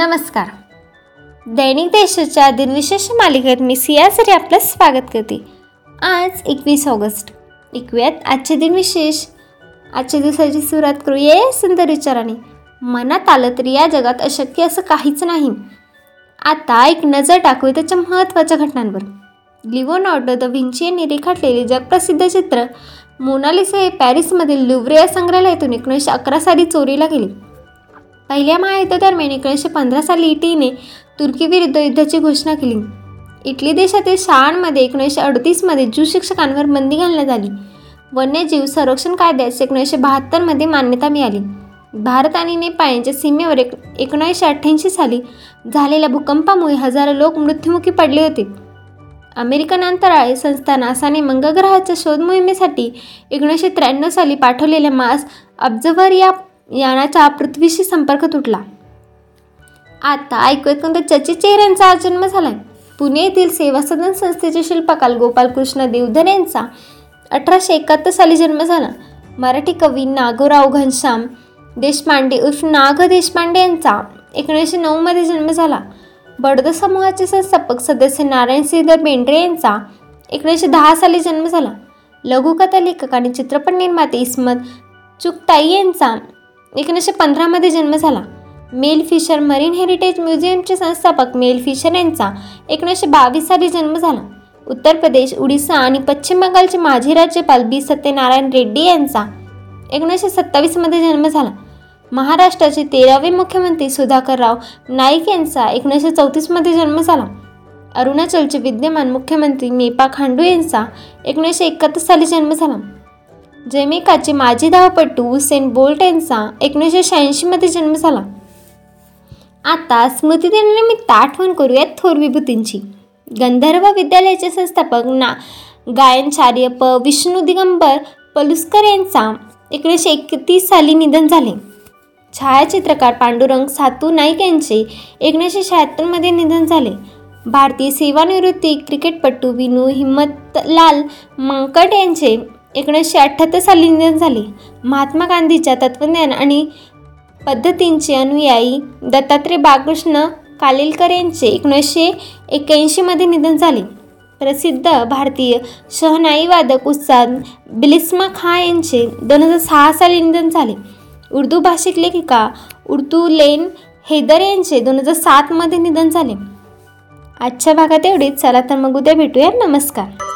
नमस्कार. दैनिक देशाच्या दिनविशेष मालिकेत मी सियासरी आपलं स्वागत करते. आज एकवीस ऑगस्ट. ऐकूयात आजचे दिनविशेष. आजच्या दिवसाची सुरुवात करूया सुंदर विचाराने. मनात आलं तरी या जगात अशक्य असं काहीच नाही. आता एक नजर टाकूया त्याच्या महत्त्वाच्या घटनांवर. लिओनार्डो द विंची यांनी रेखाटलेले जगप्रसिद्ध चित्र मोनालिसा हे पॅरिसमधील लुव्रे या संग्रहालयातून एकोणीसशे अकरा साली चोरीला गेले. पहिल्या महायुद्धादरम्यान एकोणीसशे पंधरा साली इटलीने तुर्कीविरुद्ध युद्धाची घोषणा केली. इटली देशातील शाळांमध्ये एकोणीसशे अडतीसमध्ये ज्यू शिक्षकांवर बंदी घालण्यात आली. वन्यजीव संरक्षण कायद्यास एकोणीसशे बहात्तरमध्ये मान्यता मिळाली. भारत आणि नेपाळ यांच्या सीमेवर एक एकोणीसशे अठ्ठ्याऐंशी साली झालेल्या भूकंपामुळे हजारो लोक मृत्युमुखी पडले होते. अमेरिकन अंतराळ संस्था नासाने मंगळग्रहाच्या शोध मोहिमेसाठी एकोणीसशे त्र्याण्णव साली पाठवलेल्या मास अब्जवर या यानाचा पृथ्वीशी संपर्क तुटला. आता ऐकू कोणत्या चचे चेहऱ्यांचा आज जन्म झालाय. पुणे येथील सेवा सदन संस्थेचे शिल्पकार गोपालकृष्ण देवधर यांचा अठराशे एकाहत्तर साली जन्म झाला. मराठी कवी नागोराव घनश्याम देशपांडे उर्फ नाग देशपांडे यांचा एकोणीसशे नऊमध्ये जन्म झाला. बडद समूहाचे संस्थापक सदस्य नारायण श्रीधर बेंड्रे यांचा एकोणीसशे दहा साली जन्म झाला. लघुकथा लेखक आणि चित्रपट निर्माते इस्मत चुकताई यांचा एकोणीसशे पंधरामध्ये जन्म झाला. मेल फिशर मरीन हेरिटेज म्युझियमचे संस्थापक मेल फिशर यांचा एकोणीसशे बावीस साली जन्म झाला. उत्तर प्रदेश उडिसा आणि पश्चिम बंगालचे माजी राज्यपाल बी सत्यनारायण रेड्डी यांचा एकोणीसशे सत्तावीसमध्ये जन्म झाला. महाराष्ट्राचे तेरावे मुख्यमंत्री सुधाकरराव नाईक यांचा एकोणीसशे चौतीसमध्ये जन्म झाला. अरुणाचलचे विद्यमान मुख्यमंत्री मेपा खांडू यांचा एकोणीसशे एकाहत्तर साली जन्म झाला. जेमिकाचे माजी धावपटू सेंट बोल्ट यांचा एकोणीसशे शहाऐंशीमध्ये जन्म झाला. आता स्मृतिदिनानिमित्त आठवण करूयात थोर विभूतींची. गंधर्व विद्यालयाचे संस्थापक ना गायनचार्य प. विष्णू दिगंबर पलुस्कर यांचा एकोणीसशे एकतीस साली निधन झाले. छायाचित्रकार पांडुरंग सातू नाईक यांचे एकोणीसशे शहात्तरमध्ये निधन झाले. भारतीय सेवानिवृत्ती क्रिकेटपटू विनू हिम्मतलाल मंकट यांचे एकोणीसशे अठ्ठ्याहत्तर साली निधन झाले. महात्मा गांधीच्या तत्त्वज्ञान आणि पद्धतींचे अनुयायी दत्तात्रय बाळकृष्ण कालेलकर यांचे एकोणीसशे एक्क्याऐंशीमध्ये निधन झाले. प्रसिद्ध भारतीय शहनाईवादक उस्ताद बिलिस्मा खा यांचे दोन हजार सहा साली निधन झाले. उर्दू भाषिक लेखिका उर्दू लेन हैदर यांचे दोन हजार सातमध्ये निधन झाले. आजच्या भागात एवढीच. चला तर मग उद्या भेटूया. नमस्कार.